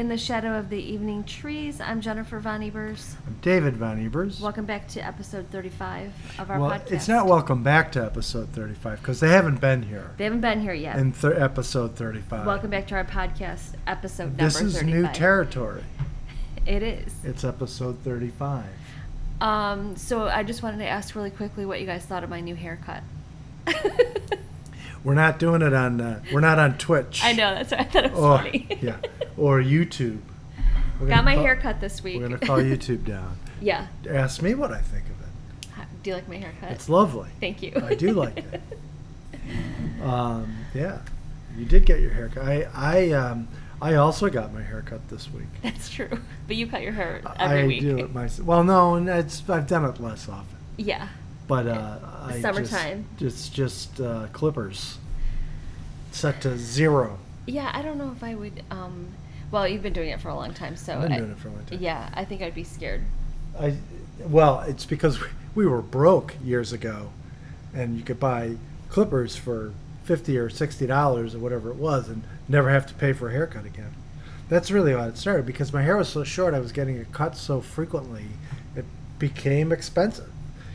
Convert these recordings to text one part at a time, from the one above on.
Welcome back to In the Shadow of the Evening Trees. I'm Jennifer Von Ebers. I'm David Von Ebers. Welcome back to episode 35 of our well, podcast. it's not welcome back to episode 35 because they haven't been here They haven't been here yet. in th- episode 35. Welcome back to our podcast, episode This number is 35. new territory. It is. It's episode 35. Um, so I just wanted to ask really quickly what you guys thought of my new haircut. We're not doing it on. Uh, we're not on Twitch. I know, that's why I thought it was Or, funny. yeah, or YouTube. We're Got my call- haircut this week. We're gonna call YouTube down. yeah. Ask me what I think of it. How- Do you like my haircut? It's lovely. Thank you. I do like it. Um, yeah, you did get your haircut. I I um, I also got my haircut this week. That's true. But you cut your hair every I week. do it myself. Well, no, and it's I've done it less often. Yeah. But uh, I just- Summertime. It's just uh, clippers set to zero. Yeah, I don't know if I would. Um, well, you've been doing it for a long time, so I've been I- doing it for a long time. Yeah, I think I'd be scared. I well, it's because we, we were broke years ago, and you could buy clippers for fifty or sixty dollars or whatever it was, and never have to pay for a haircut again. That's really how it started because my hair was so short. I was getting it cut so frequently, it became expensive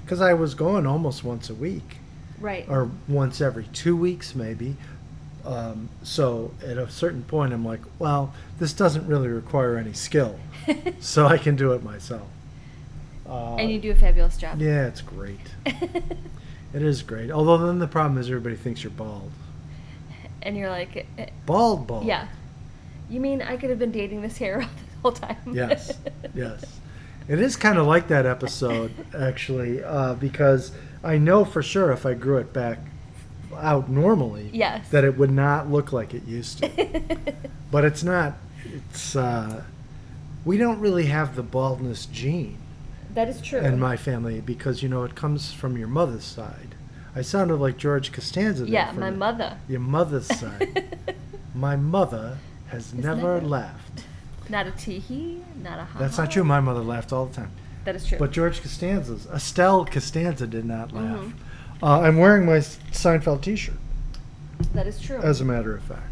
because I was going almost once a week. Right. or once every two weeks maybe. Um, so at a certain point, I'm like, well, this doesn't really require any skill, so I can do it myself. Uh, and you do a fabulous job. Yeah, it's great. It is great. Although then the problem is everybody thinks you're bald. and you're like, eh, Bald, bald. yeah. You mean I could have been dating this hair all the whole time? Yes. yes. It is kind of like that episode, actually, uh, because I know for sure if I grew it back out normally, Yes. that it would not look like it used to. but it's not. It's uh, we don't really have the baldness gene that is true. in my family because you know it comes from your mother's side. I sounded like George Costanza. yeah, my mother. Your mother's side. my mother has never never- laughed. Not a teehee, not a ha. That's not true. My mother laughed all the time. That is true. But George Costanza's Estelle Costanza did not laugh. Mhm. Uh, I'm wearing my Seinfeld T-shirt, that is true. as a matter of fact.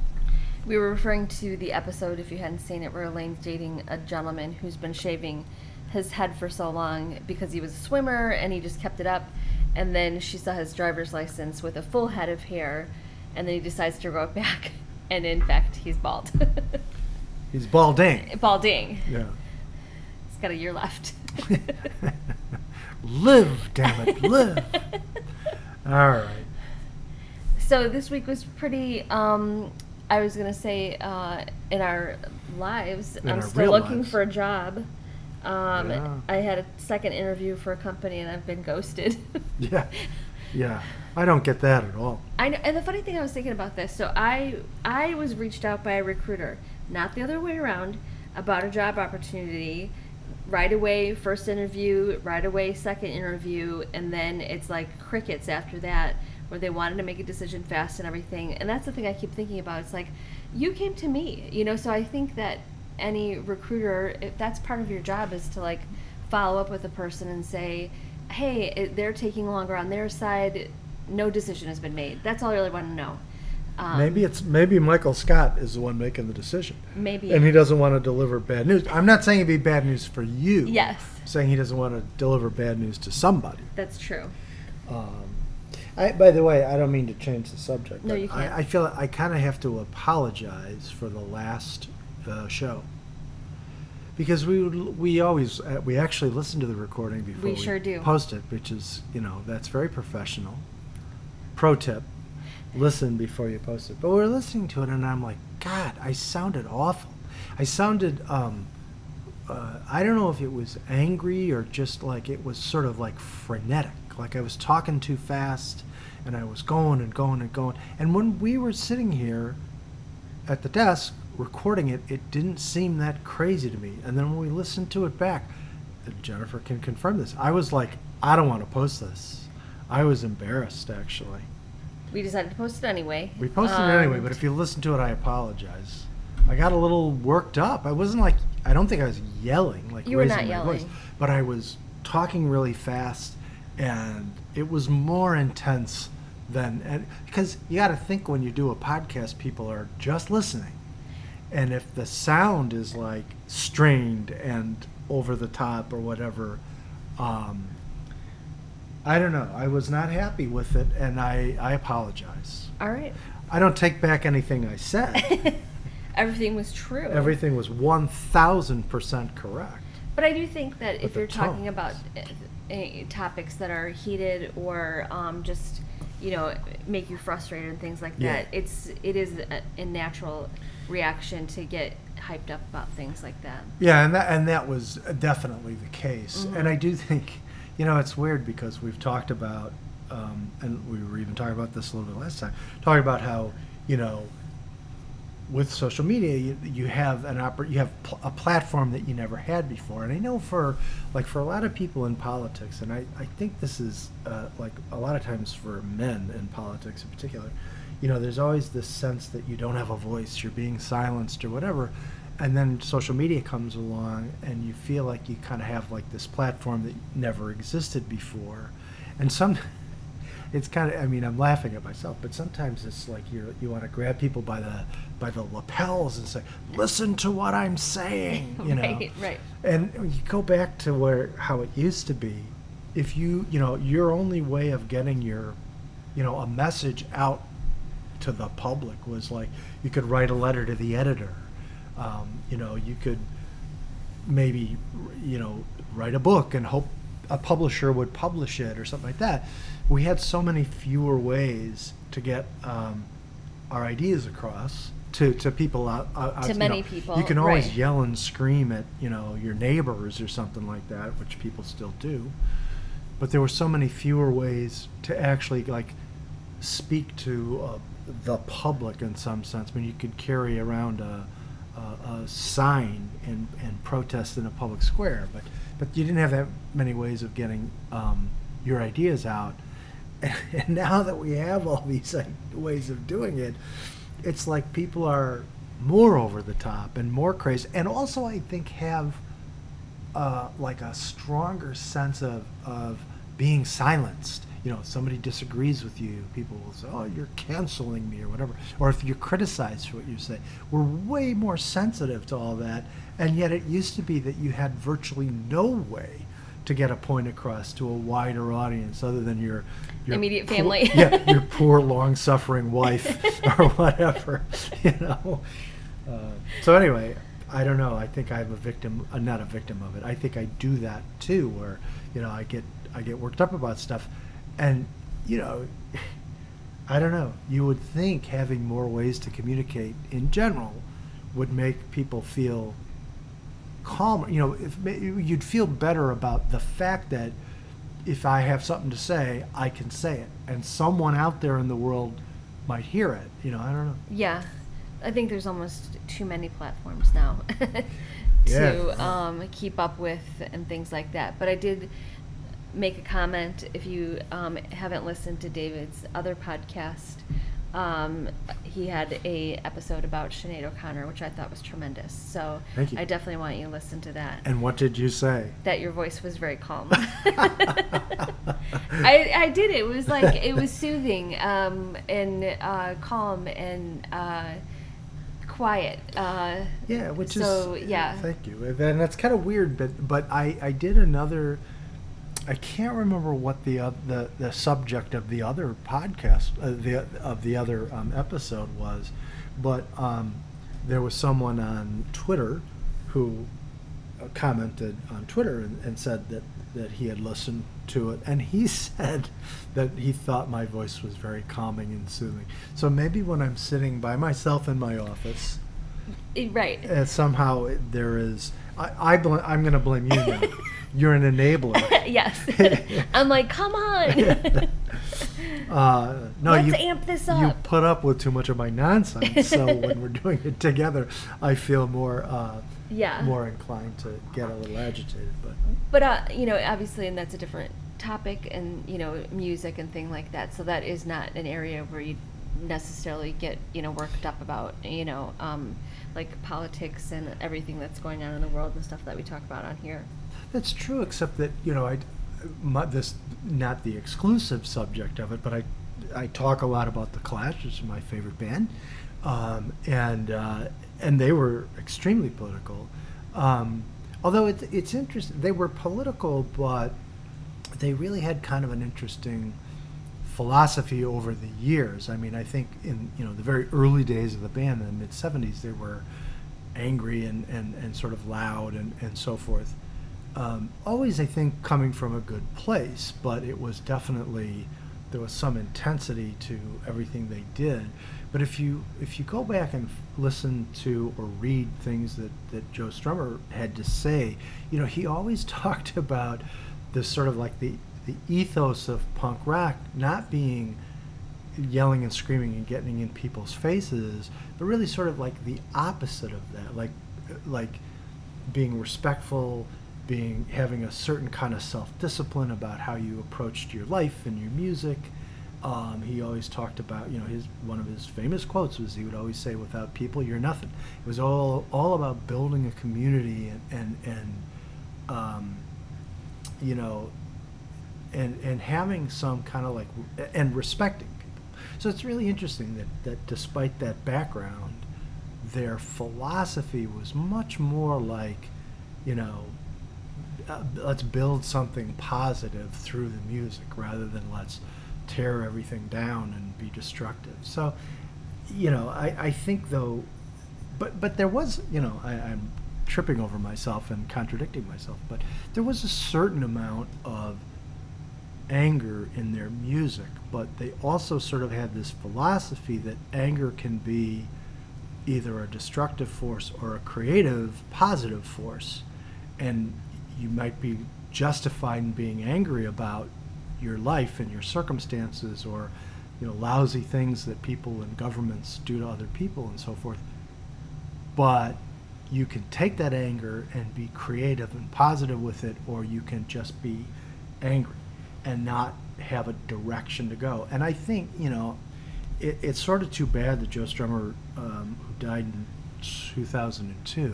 We were referring to the episode, if you hadn't seen it, where Elaine's dating a gentleman who's been shaving his head for so long because he was a swimmer and he just kept it up. And then she saw his driver's license with a full head of hair, and then he decides to grow it back. And in fact, he's bald. He's balding. Balding. Yeah. He's got a year left. live, damn it, live. All right. So this week was pretty. Um, I was gonna say uh, in our lives, In I'm our still looking lives. for a job. Um, Yeah. I had a second interview for a company and I've been ghosted. Yeah. Yeah. I don't get that at all. I know, and the funny thing I was thinking about this. So I I was reached out by a recruiter, not the other way around, about a job opportunity. Right away, first interview. Right away, second interview, and then it's like crickets after that, where they wanted to make a decision fast and everything. And that's the thing I keep thinking about. It's like you came to me, you know. So I think that any recruiter, if that's part of your job, is to like follow up with a person and say, hey, they're taking longer on their side. No decision has been made. That's all I really want to know. Um, maybe it's maybe Michael Scott is the one making the decision, Maybe. and he doesn't want to deliver bad news. I'm not saying it'd be bad news for you. Yes, I'm saying he doesn't want to deliver bad news to somebody. that's true. Um, I, by the way, I don't mean to change the subject. No, but you can't. I, I feel I kind of have to apologize for the last uh, show because we we always uh, we actually listen to the recording before We sure do. post it, which is you know that's very professional. Pro tip: listen before you post it. But we're listening to it, and I'm like, God, I sounded awful. I sounded. Um, uh, I don't know if it was angry or just like it was sort of like frenetic, like I was talking too fast and I was going and going and going. And when we were sitting here at the desk recording it, it didn't seem that crazy to me. And then when we listened to it back, Jennifer can confirm this, I was like, I don't want to post this. I was embarrassed actually. We decided to post it anyway. We posted Um, it anyway, but if you listen to it, I apologize. I got a little worked up. I wasn't like I don't think I was yelling like You were raising not my voice, but I was talking really fast, and it was more intense than and because you got to think when you do a podcast, people are just listening, and if the sound is like strained and over the top or whatever, um, I don't know. I was not happy with it, and I I apologize. All right. I don't take back anything I said. Everything was true. Everything was one thousand percent correct. But I do think that But if the you're talking about uh, uh, topics that are heated or um, just you know make you frustrated and things like Yeah. that, it's it is a, a natural reaction to get hyped up about things like that. Yeah, and that and that was definitely the case. And I do think, you know, it's weird because we've talked about, um, and we were even talking about this a little bit last time, talking about how, you know, with social media, you, you have an oppor- you have pl- a platform that you never had before. And I know for like for a lot of people in politics, and I, I think this is uh, like a lot of times for men in politics in particular, you know, there's always this sense that you don't have a voice, you're being silenced or whatever. And then social media comes along, and you feel like you kind of have like this platform that never existed before. And some, it's kind of, I mean, I'm laughing at myself, but sometimes it's like you you want to grab people by the by the lapels and say, "Listen to what I'm saying," you know. right, right. And you go back to where how it used to be. If you, you know, your only way of getting your, you know, a message out to the public was like you could write a letter to the editor. Um, you know, you could maybe, you know, write a book and hope a publisher would publish it or something like that. We had so many fewer ways to get um, our ideas across to, to people out, out To you many know, people, You can always right. yell and scream at you know your neighbors or something like that, which people still do. But there were so many fewer ways to actually like speak to uh, the public in some sense. I mean, you could carry around a, a, sign and, and protest in a public square, but but you didn't have that many ways of getting um, your ideas out. And now that we have all these like, ways of doing it, it's like people are more over the top and more crazy, and also I think have uh, like a stronger sense of, of being silenced. You know, somebody disagrees with you, people will say, "Oh, you're canceling me" or whatever. Or if you're criticized for what you say, we're way more sensitive to all that. And yet, it used to be that you had virtually no way to get a point across to a wider audience other than your, your Immediate poor- family. yeah, your poor, long-suffering wife or whatever. You know. Uh, so anyway, I don't know. I think I'm a victim, uh, not a victim of it. I think I do that too, where you know I get I get worked up about stuff, and you know, I don't know. You would think having more ways to communicate in general would make people feel calmer. You know, if you'd feel better about the fact that if I have something to say, I can say it, and someone out there in the world might hear it. You know, I don't know. Yeah, I think there's almost too many platforms now to Yeah. um, keep up with and things like that. But I did make a comment. If you um, haven't listened to David's other podcast, um, he had a episode about Sinead O'Connor, which I thought was tremendous. So Thank you. I definitely want you to listen to that. And what did you say? that your voice was very calm. I, I did it. Was like it was soothing um, and uh, calm and uh, quiet. Uh, Yeah, which so, is yeah. Thank you. And that's kind of weird, but but I I did another. I can't remember what the oth- the the subject of the other podcast uh, the of the other um, episode was, but um, there was someone on Twitter who uh, commented on Twitter and, and said that that he had listened to it, and he said that he thought my voice was very calming and soothing. So maybe when I'm sitting by myself in my office right. uh, somehow there is. I, I bl- I'm going to blame you now. You're an enabler. yes. I'm like, come on. Uh, no, Let's you amp this up. you put up with too much of my nonsense. So when we're doing it together, I feel more uh, yeah. more inclined to get a little agitated. But But uh, you know, obviously, and that's a different topic, and you know, music and thing like that. So that is not an area where you necessarily get you know worked up about you know um, like politics and everything that's going on in the world and stuff that we talk about on here. That's true, except that you know I my, this not the exclusive subject of it, but I I talk a lot about the Clash, which is my favorite band, um, and uh, and they were extremely political. Um, although it's it's interesting, they were political, but they really had kind of an interesting philosophy over the years. I mean, I think in you know the very early days of the band in the mid '70s, they were angry and, and, and sort of loud and, and so forth. Um, always, I think, coming from a good place, but it was definitely there was some intensity to everything they did. But if you if you go back and listen to or read things that, that Joe Strummer had to say, you know, he always talked about this sort of like the the ethos of punk rock not being yelling and screaming and getting in people's faces, but really sort of like the opposite of that, like like being respectful, being having a certain kind of self-discipline about how you approached your life and your music. Um, he always talked about, you know, his one of his famous quotes was he would always say, "Without people, you're nothing." It was all all about building a community and and, and um, you know, and and having some kind of like and respecting people. so it's really interesting that, that despite that background, their philosophy was much more like, you know, uh, let's build something positive through the music rather than let's tear everything down and be destructive. So, you know, I, I think though, but but there was, you know, I, I'm tripping over myself and contradicting myself, but there was a certain amount of anger in their music, but they also sort of had this philosophy that anger can be either a destructive force or a creative, positive force. And you might be justified in being angry about your life and your circumstances or you know lousy things that people and governments do to other people and so forth but you can take that anger and be creative and positive with it or you can just be angry and not have a direction to go. And I think, you know, it, it's sort of too bad that Joe Strummer, um, who died in 2002, you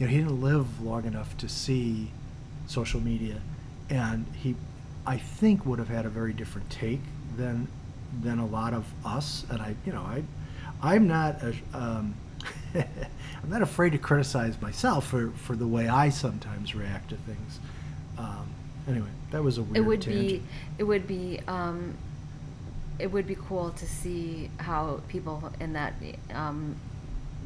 know, he didn't live long enough to see social media, and he, I think, would have had a very different take than than a lot of us. And I, you know, I, I'm not a, um, I'm not afraid to criticize myself for for the way I sometimes react to things. Um, anyway, that was a weird it would tangent. be it would be um, it would be cool to see how people in that um,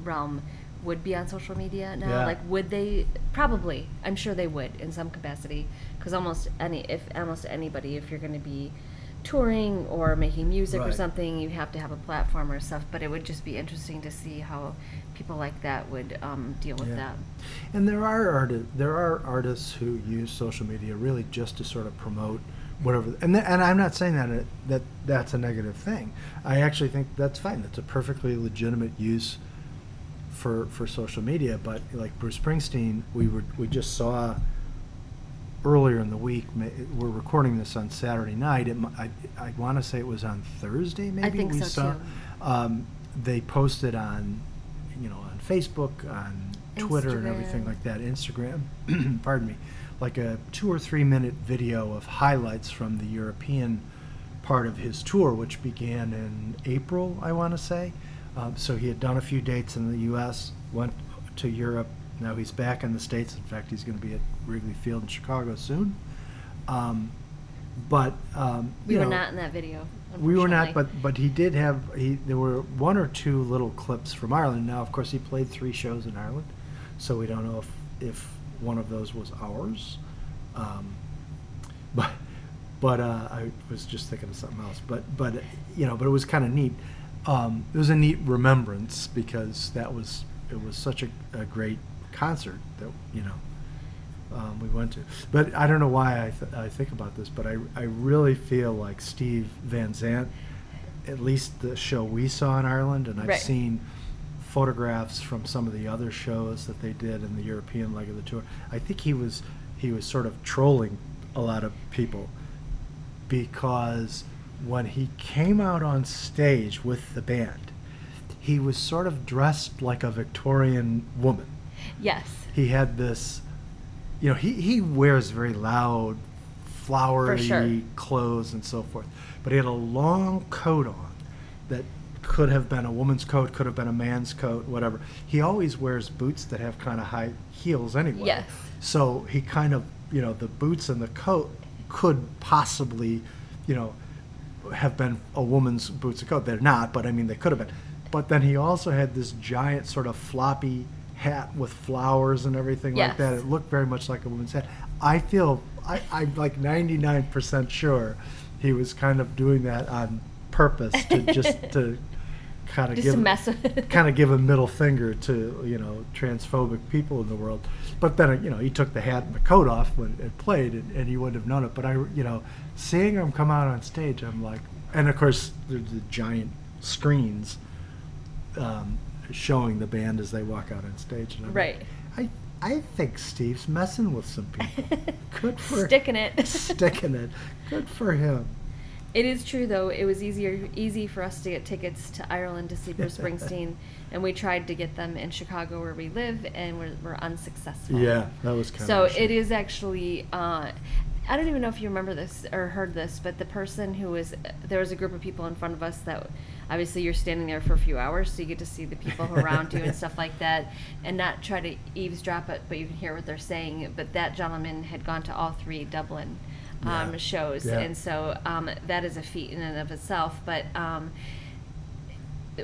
realm would be on social media now Yeah. like would they probably i'm sure they would in some capacity because almost any if almost anybody if you're going to be touring or making music or something you have to have a platform or stuff but it would just be interesting to see how people like that would um, deal with Yeah. that And there are artists, there are artists who use social media really just to sort of promote whatever. And th- and I'm not saying that it, that that's a negative thing. I actually think that's fine. That's a perfectly legitimate use for for social media. But like Bruce Springsteen, we were we just saw earlier in the week. We're recording this on Saturday night. It, I I want to say it was on Thursday. Maybe think we so, saw. too. Um, they posted on, you know, on Facebook, on Twitter, and everything like that. Instagram, pardon me, like a two or three minute video of highlights from the European part of his tour, which began in April, I want to say. Um, so he had done a few dates in the U.S., went to Europe. Now he's back in the States. In fact, he's going to be at Wrigley Field in Chicago soon. Um, but um, we you were know, not in that video we were not, but but he did have he. There were one or two little clips from Ireland. Now, of course, he played three shows in Ireland, so we don't know if if one of those was ours. Um, but but uh, I was just thinking of something else. But but you know, but it was kind of neat. Um, it was a neat remembrance because that was it was such a, a great concert that you know um, we went to. But I don't know why I, th- I think about this, but I, I really feel like Steve Van Zandt, at least the show we saw in Ireland, and I've Right. seen photographs from some of the other shows that they did in the European leg of the tour. I think he was he was sort of trolling a lot of people because when he came out on stage with the band, he was sort of dressed like a Victorian woman yes he had this you know he, he wears very loud flowery sure. clothes and so forth but he had a long coat on that could have been a woman's coat, could have been a man's coat, whatever. He always wears boots that have kind of high heels anyway. Yes. So he kind of, you know, the boots and the coat could possibly, you know, have been a woman's boots and coat. They're not, but I mean, they could have been. But then he also had this giant sort of floppy hat with flowers and everything like that. It looked very much like a woman's hat. I feel, I, I'm like 99% sure he was kind of doing that on purpose to just to kind of Just give kind of give a middle finger to you know transphobic people in the world. But then you know he took the hat and the coat off when it played, and, and you wouldn't have known it. But I you know seeing him come out on stage, I'm like, and of course there's the giant screens um, showing the band as they walk out on stage. And I'm Right. Like, I I think Steve's messing with some people. Good for Sticking it. sticking it. Good for him. It is true though. It was easier easy for us to get tickets to Ireland to see Bruce Springsteen, and we tried to get them in Chicago where we live, and we're, we're unsuccessful. Yeah, that was kind So of. it is actually. Uh, I don't even know if you remember this or heard this, but the person who was there was a group of people in front of us that obviously you're standing there for a few hours, so you get to see the people around you and stuff like that, and not try to eavesdrop it, but you can hear what they're saying. But that gentleman had gone to all three Dublin um, shows, Yeah. and so um, that is a feat in and of itself. But um,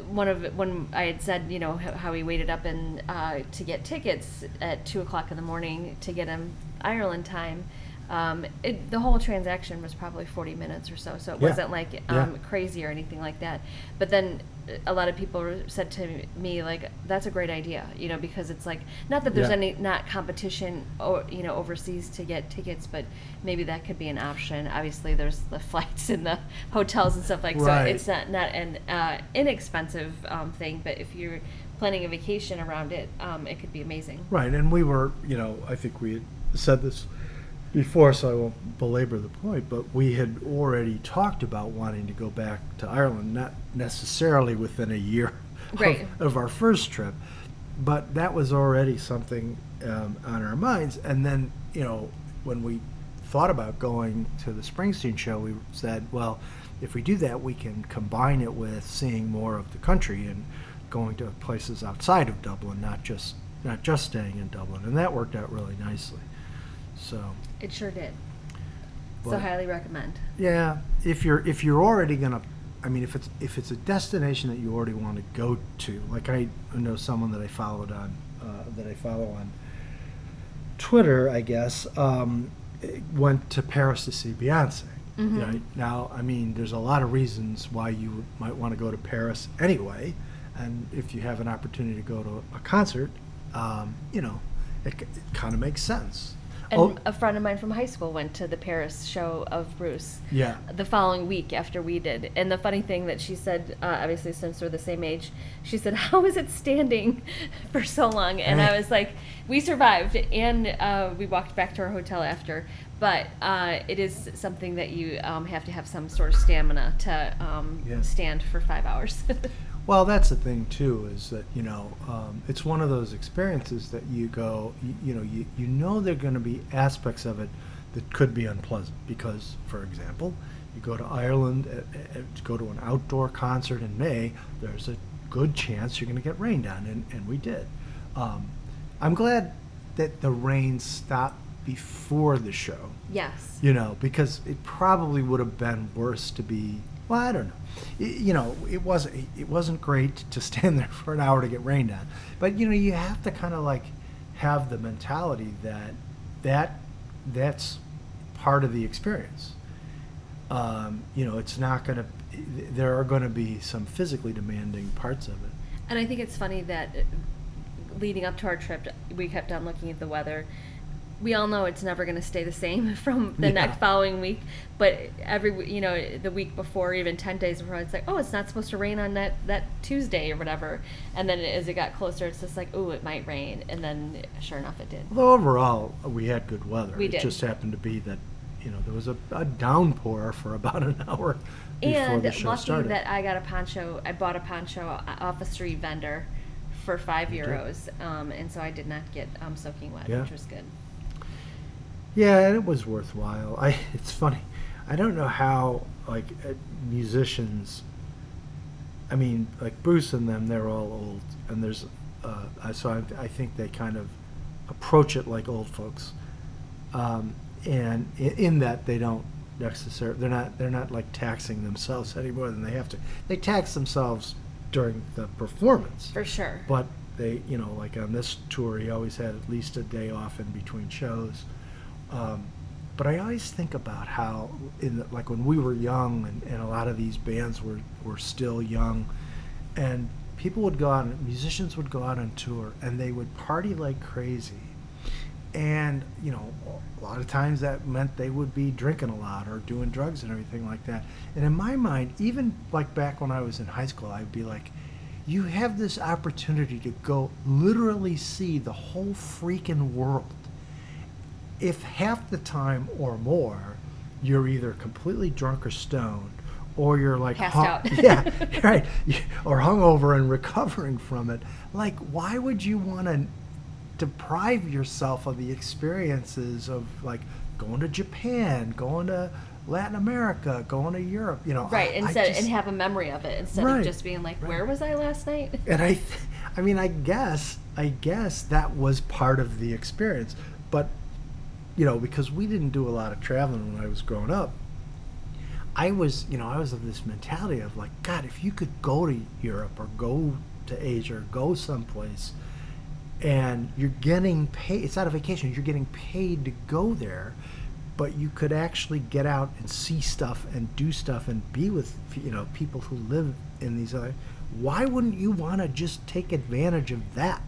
one of when I had said, you know, how, how he waited up and uh, to get tickets at two o'clock in the morning to get him Ireland time. Um, it, the whole transaction was probably 40 minutes or so, so it Yeah. wasn't like Yeah. um, crazy or anything like that. But then uh, a lot of people were- said to me, like, that's a great idea, you know, because it's like, not that there's Yeah. any, not competition, or, you know, overseas to get tickets, but maybe that could be an option. Obviously, there's the flights and the hotels and stuff like so. It's not, not an uh, inexpensive um, thing, but if you're planning a vacation around it, um, it could be amazing. Right, and we were, you know, I think we had said this before, so I won't belabor the point, but we had already talked about wanting to go back to Ireland, not necessarily within a year of- of, our first trip, but that was already something um, on our minds. And then, you know, when we thought about going to the Springsteen show, we said, well, if we do that, we can combine it with seeing more of the country and going to places outside of Dublin, not just not just staying in Dublin, and that worked out really nicely. So, It sure did. So highly recommend. yeah, if you're if you're already gonna, I mean, if it's if it's a destination that you already want to go to, like I know someone that I followed on uh, that I follow on Twitter, I guess, um, went to Paris to see Beyonce. Mhm. Right now, I mean, there's a lot of reasons why you might want to go to Paris anyway, and if you have an opportunity to go to a concert, um, you know, it, it kind of makes sense. And Oh, a friend of mine from high school went to the Paris show of Bruce. yeah. the following week after we did. And the funny thing that she said, uh, obviously since we're the same age, she said, "How is it standing for so long?" And I was like, "We survived, and uh, we walked back to our hotel after." But uh, it is something that you um, have to have some sort of stamina to um, Yeah. stand for five hours. Well, that's the thing too, is that you know um, it's one of those experiences that you go, you, you know, you you know there are going to be aspects of it that could be unpleasant because, for example, you go to Ireland uh, uh, to go to an outdoor concert in May. There's a good chance you're going to get rained on, and, and we did. Um, I'm glad that the rain stopped before the show yes. you know, because it probably would have been worse to be. Well, I don't know. Y- you know, it wasn't. It wasn't great to stand there for an hour to get rained on. But you know, you have to kind of like have the mentality that that that's part of the experience. Um, you know, it's not going to. There are going to be some physically demanding parts of it. And I think it's funny that uh, leading up to our trip, we kept on looking at the weather. We all know it's never going to stay the same from the Yeah. next following week, but every you know the week before, even ten days before, it's like, oh, it's not supposed to rain on that that Tuesday or whatever. And then as it got closer, it's just like, oh, it might rain, and then sure enough, it did. Although overall, we had good weather. We it did. just happened to be that, you know, there was a, a downpour for about an hour before And the show lucky started. that I got a poncho. I bought a poncho off a street vendor for five euros, um, and so I did not get um, soaking wet, Yeah. which was good. Yeah, and it was worthwhile. I. It's funny. I don't know how like uh, musicians I mean, like Bruce and them, they're all old, and there's, uh, so I, I think they kind of approach it like old folks, um, and in, in that they don't necessarily, they're not, they're not like taxing themselves any more than they have to. They tax themselves during the performance, For sure. but they, you know, like on this tour, he always had at least a day off in between shows. Um, but I always think about how, in the, like when we were young, and, and a lot of these bands were, were still young, and people would go out, musicians would go out on tour, and they would party like crazy. And, you know, a lot of times that meant they would be drinking a lot or doing drugs and everything like that. And in my mind, even like back when I was in high school, I'd be like, you have this opportunity to go literally see the whole freaking world if half the time or more you're either completely drunk or stoned or you're like Passed hung- out. yeah right or hungover and recovering from it like why would you want to deprive yourself of the experiences of like going to Japan going to Latin America going to Europe you know Right, I- I instead just- and have a memory of it instead Right, of just being like, right. "Where was I last night?" and I, th- I mean, I guess, I guess that was part of the experience. But, you know, because we didn't do a lot of traveling when I was growing up, I was, you know, I was of this mentality of like, God, if you could go to Europe or go to Asia or go someplace, and you're getting paid, it's not a vacation, you're getting paid to go there. But you could actually get out and see stuff and do stuff and be with you know people who live in these other. Why wouldn't you want to just take advantage of that?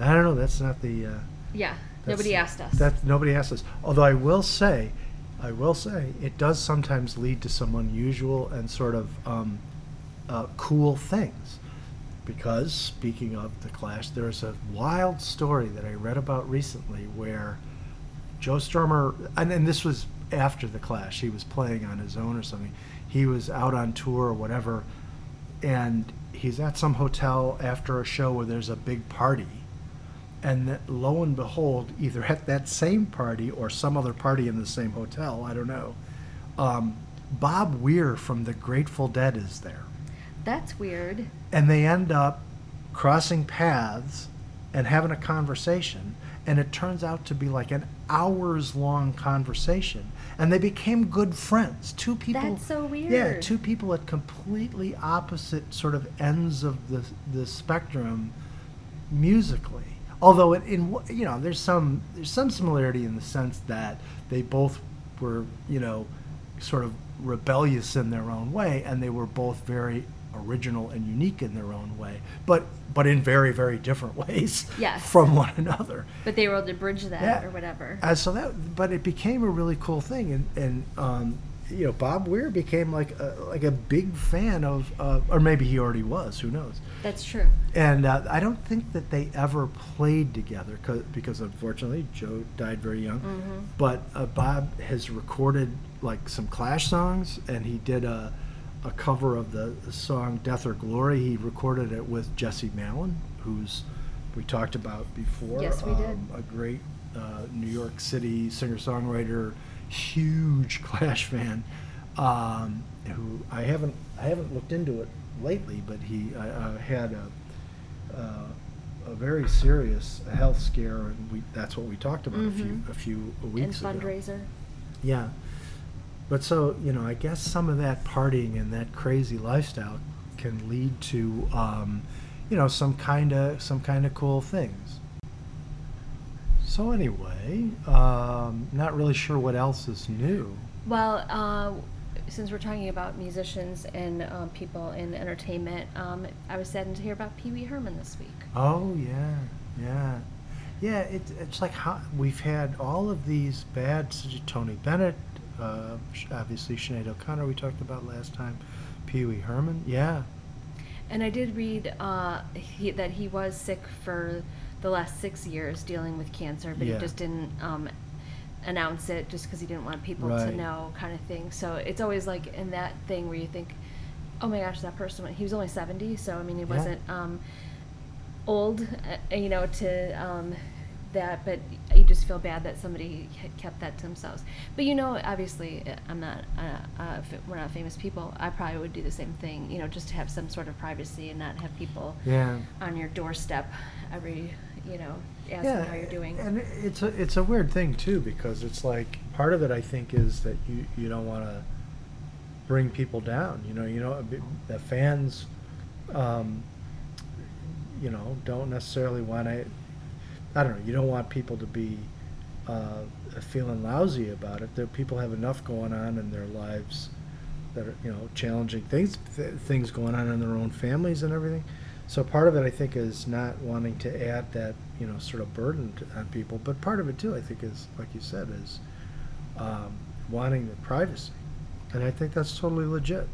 I don't know. That's not the. Uh, yeah, nobody asked us. That nobody asked us. Although I will say, I will say, it does sometimes lead to some unusual and sort of um, uh, cool things. Because speaking of the Clash, there's a wild story that I read about recently where Joe Strummer, and, and this was after the Clash. He was playing on his own or something. He was out on tour or whatever, and he's at some hotel after a show where there's a big party. And that, lo and behold, either at that same party or some other party in the same hotel, I don't know, um, Bob Weir from the Grateful Dead is there. That's weird. And they end up crossing paths and having a conversation. And it turns out to be like an hours long conversation. And they became good friends. Two people. That's so weird. Yeah, two people at completely opposite sort of ends of the, the spectrum musically. Although in, in you know there's some there's some similarity in the sense that they both were you know sort of rebellious in their own way and they were both very original and unique in their own way but but in very very different ways Yes. from one another But they were able to bridge that Yeah. or whatever. uh, so that, but it became a really cool thing, and and um, you know, Bob Weir became like a, like a big fan of, uh, or maybe he already was, who knows? That's true. And uh, I don't think that they ever played together because unfortunately Joe died very young. Mhm. But uh, Bob has recorded like some Clash songs, and he did a a cover of the, song "Death or Glory." He recorded it with Jesse Malin, who's we talked about before. Yes, we did. um, A great uh, New York City singer-songwriter, huge Clash fan. Um, who I haven't I haven't looked into it lately, but he I, I had a uh, a very serious health scare, and we that's what we talked about a few a few And weeks ago. fundraiser. Yeah. But so, you know, I guess some of that partying and that crazy lifestyle can lead to um, you know, some kind of some kind of cool things. So anyway, um, not really sure what else is new. Well, uh, since we're talking about musicians and um, people in entertainment, um, I was saddened to hear about Pee Wee Herman this week. Oh yeah, yeah, yeah. It, it's like how we've had all of these bad, Tony Bennett, uh, obviously Sinead O'Connor we talked about last time, Pee Wee Herman. Yeah, And I did read uh, he, that he was sick for the last six years dealing with cancer, but Yeah. he just didn't um, announce it just because he didn't want people Right. to know, kind of thing. So it's always like in that thing where you think, oh my gosh, that person, went- he was only 70, so I mean, he Yeah. wasn't um, old, uh, you know, to um, that, but you just feel bad that somebody kept that to themselves. But you know, obviously, uh, I'm not. Uh, uh, we're not famous people. I probably would do the same thing. You know, just to have some sort of privacy and not have people Yeah. on your doorstep every. You know, asking how you're doing. And it's a it's a weird thing too because it's like part of it I think is that you you don't want to bring people down. You know, you know the fans, um, you know, don't necessarily want to. I don't know. You don't want people to be uh, feeling lousy about it. There, people have enough going on in their lives that are you know challenging things, th- things going on in their own families and everything. So part of it, I think, is not wanting to add that you know sort of burden to, on people. But part of it too, I think, is like you said, is um, wanting the privacy, and I think that's totally legit.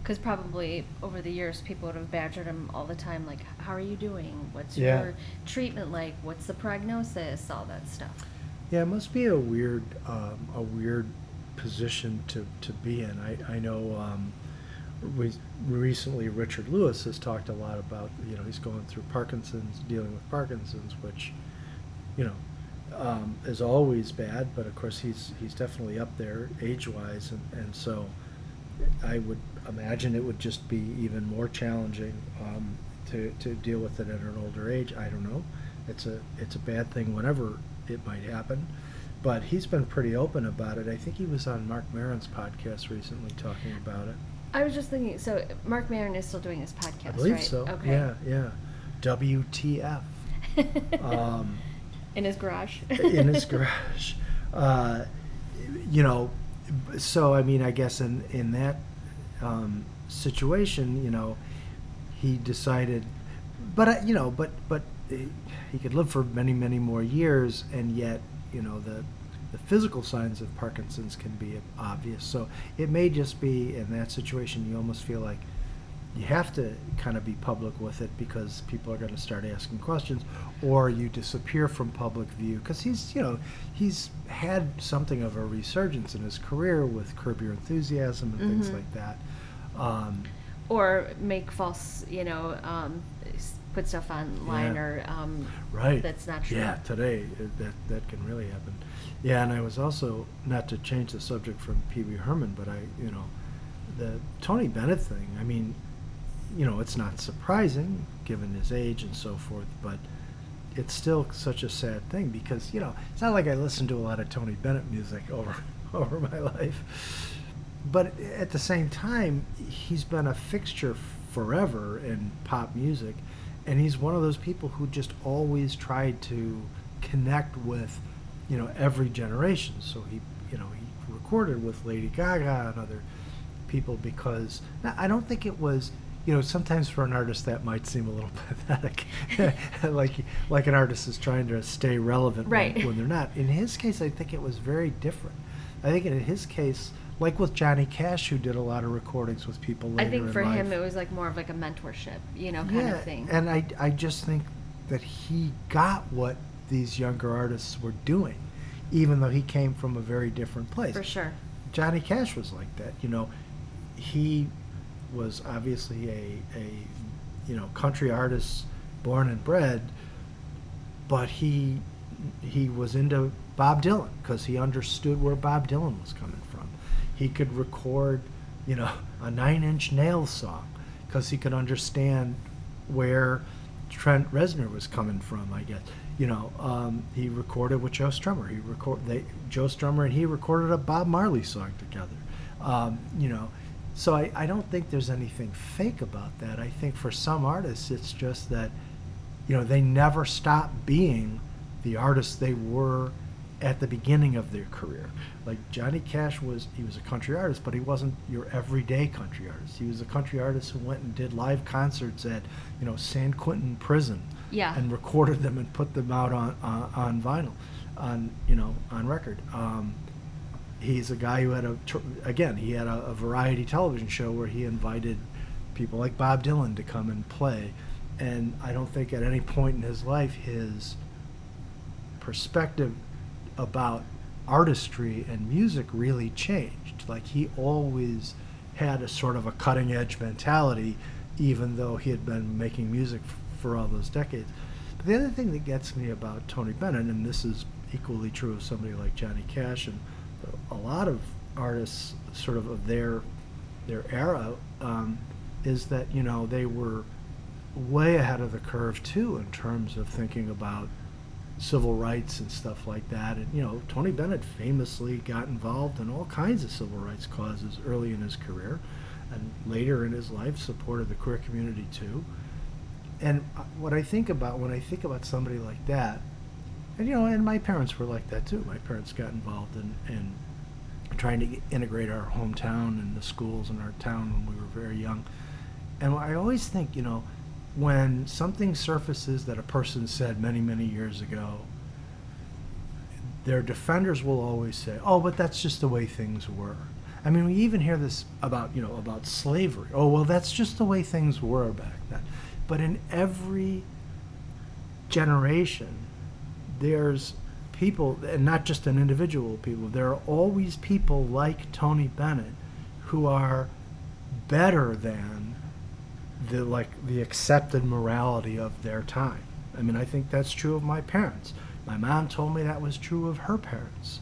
Because probably over the years, people would have badgered him all the time, like, "How are you doing? What's Yeah. your treatment like? What's the prognosis? All that stuff." Yeah, it must be a weird, um, a weird position to, to be in. I, I know um, we, recently Richard Lewis has talked a lot about, you know, he's going through Parkinson's, dealing with Parkinson's, which, you know, um, is always bad, but of course he's, he's definitely up there age-wise, and, and so I would imagine it would just be even more challenging um, to, to deal with it at an older age. I don't know. It's a it's a bad thing whenever it might happen, but he's been pretty open about it. I think he was on Marc Maron's podcast recently talking about it. I was just thinking. So Marc Maron is still doing his podcast, I believe right? so. Okay. Yeah, yeah. WTF um, in his garage. in his garage. Uh, you know, so I mean, I guess in in that um, situation, you know, he decided, but uh, you know, but but he he could live for many many more years, and yet you know the the physical signs of Parkinson's can be obvious. So it may just be in that situation, you almost feel like you have to kind of be public with it because people are going to start asking questions or you disappear from public view because he's you know he's had something of a resurgence in his career with curb your enthusiasm and things Mhm. like that um, or make false, you know, um, put stuff online Yeah. or um, right that's not true. yeah today it, that that can really happen yeah and i was also not to change the subject from Pee Wee Herman but i you know the tony bennett thing i mean you know it's not surprising given his age and so forth but it's still such a sad thing because you know it's not like i listened to a lot of tony bennett music over over my life. But at the same time he's been a fixture forever in pop music and he's one of those people who just always tried to connect with you know every generation so he you know he recorded with lady gaga and other people because now, i don't think it was you know sometimes for an artist that might seem a little pathetic like like an artist is trying to stay relevant Right. when, when they're not in his case i think it was very different i think in his case like with johnny cash who did a lot of recordings with people I later think in for him it was like more of like a mentorship, you know, kind yeah, of thing. and I, I just think that he got what these younger artists were doing even though he came from a very different place for sure. Johnny Cash was like that. You know, he was obviously a, a you know country artist born and bred, but he he was into Bob Dylan because he understood where Bob Dylan was coming from. He could record, you know, a Nine Inch Nails song because he could understand where Trent Reznor was coming from. I guess you know um, he recorded with Joe Strummer. He record they Joe Strummer and he recorded a Bob Marley song together. Um, you know, so I, I don't think there's anything fake about that. I think for some artists it's just that you know they never stop being the artists they were at the beginning of their career. Like Johnny Cash was he was a country artist, but he wasn't your everyday country artist. He was a country artist who went and did live concerts at, you know, San Quentin prison Yeah. and recorded them and put them out on on, on vinyl, on you know on record. Um, he's a guy who had a again he had a, a variety television show where he invited people like Bob Dylan to come and play, and I don't think at any point in his life his perspective about artistry and music really changed. Like he always had a sort of a cutting edge mentality, even though he had been making music f- for all those decades. But the other thing that gets me about Tony Bennett, and this is equally true of somebody like Johnny Cash and a lot of artists, sort of of their their era, um, is that you know they were way ahead of the curve too in terms of thinking about civil rights and stuff like that. And you know, Tony Bennett famously got involved in all kinds of civil rights causes early in his career, and later in his life supported the queer community too. And what I think about when I think about somebody like that, and you know, and my parents were like that too. My parents got involved in, in trying to integrate our hometown and the schools in our town when we were very young. And I always think, you know, when something surfaces that a person said many, many years ago, their defenders will always say, "Oh, but that's just the way things were." I mean, we even hear this about, you know, about slavery. Oh, well, that's just the way things were back then. But in every generation, there's people, and not just an individual people, there are always people like Tony Bennett who are better than the like the accepted morality of their time. I mean, I think that's true of my parents. My mom told me that was true of her parents.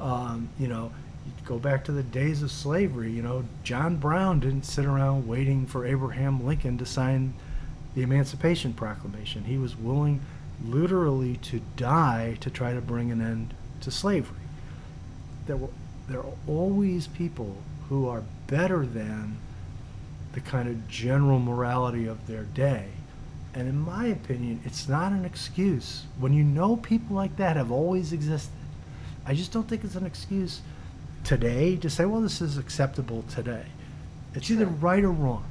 Um, you know, you go back to the days of slavery. You know, John Brown didn't sit around waiting for Abraham Lincoln to sign the Emancipation Proclamation. He was willing, literally, to die to try to bring an end to slavery. There were there are always people who are better than the kind of general morality of their day. And in my opinion, it's not an excuse. When you know people like that have always existed, I just don't think it's an excuse today to say, well, this is acceptable today. It's either right or wrong.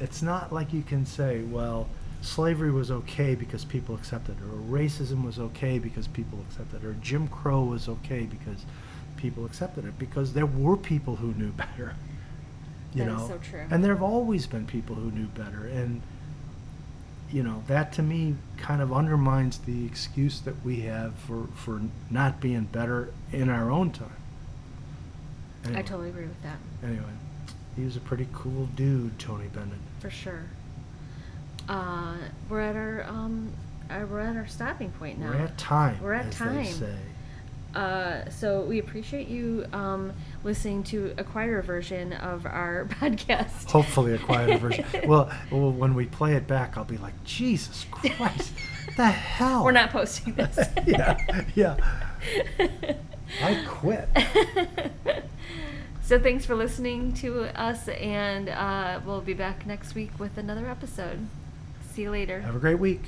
It's not like you can say, well, slavery was okay because people accepted it, or racism was okay because people accepted it, or Jim Crow was okay because people accepted it, because there were people who knew better. You That is know, so true. and there have always been people who knew better, and you know that to me kind of undermines the excuse that we have for for not being better in our own time. I totally agree with that, Anyway, he was a pretty cool dude, Tony Bennett. for sure. Uh, we're at our um, uh, we're at our stopping point now. We're at time. We're at time. Uh, so we appreciate you um, listening to a quieter version of our podcast. Hopefully, a quieter version. Well, well, when we play it back, I'll be like, Jesus Christ, the hell? We're not posting this. yeah, yeah. I quit. So thanks for listening to us, and uh, we'll be back next week with another episode. See you later. Have a great week.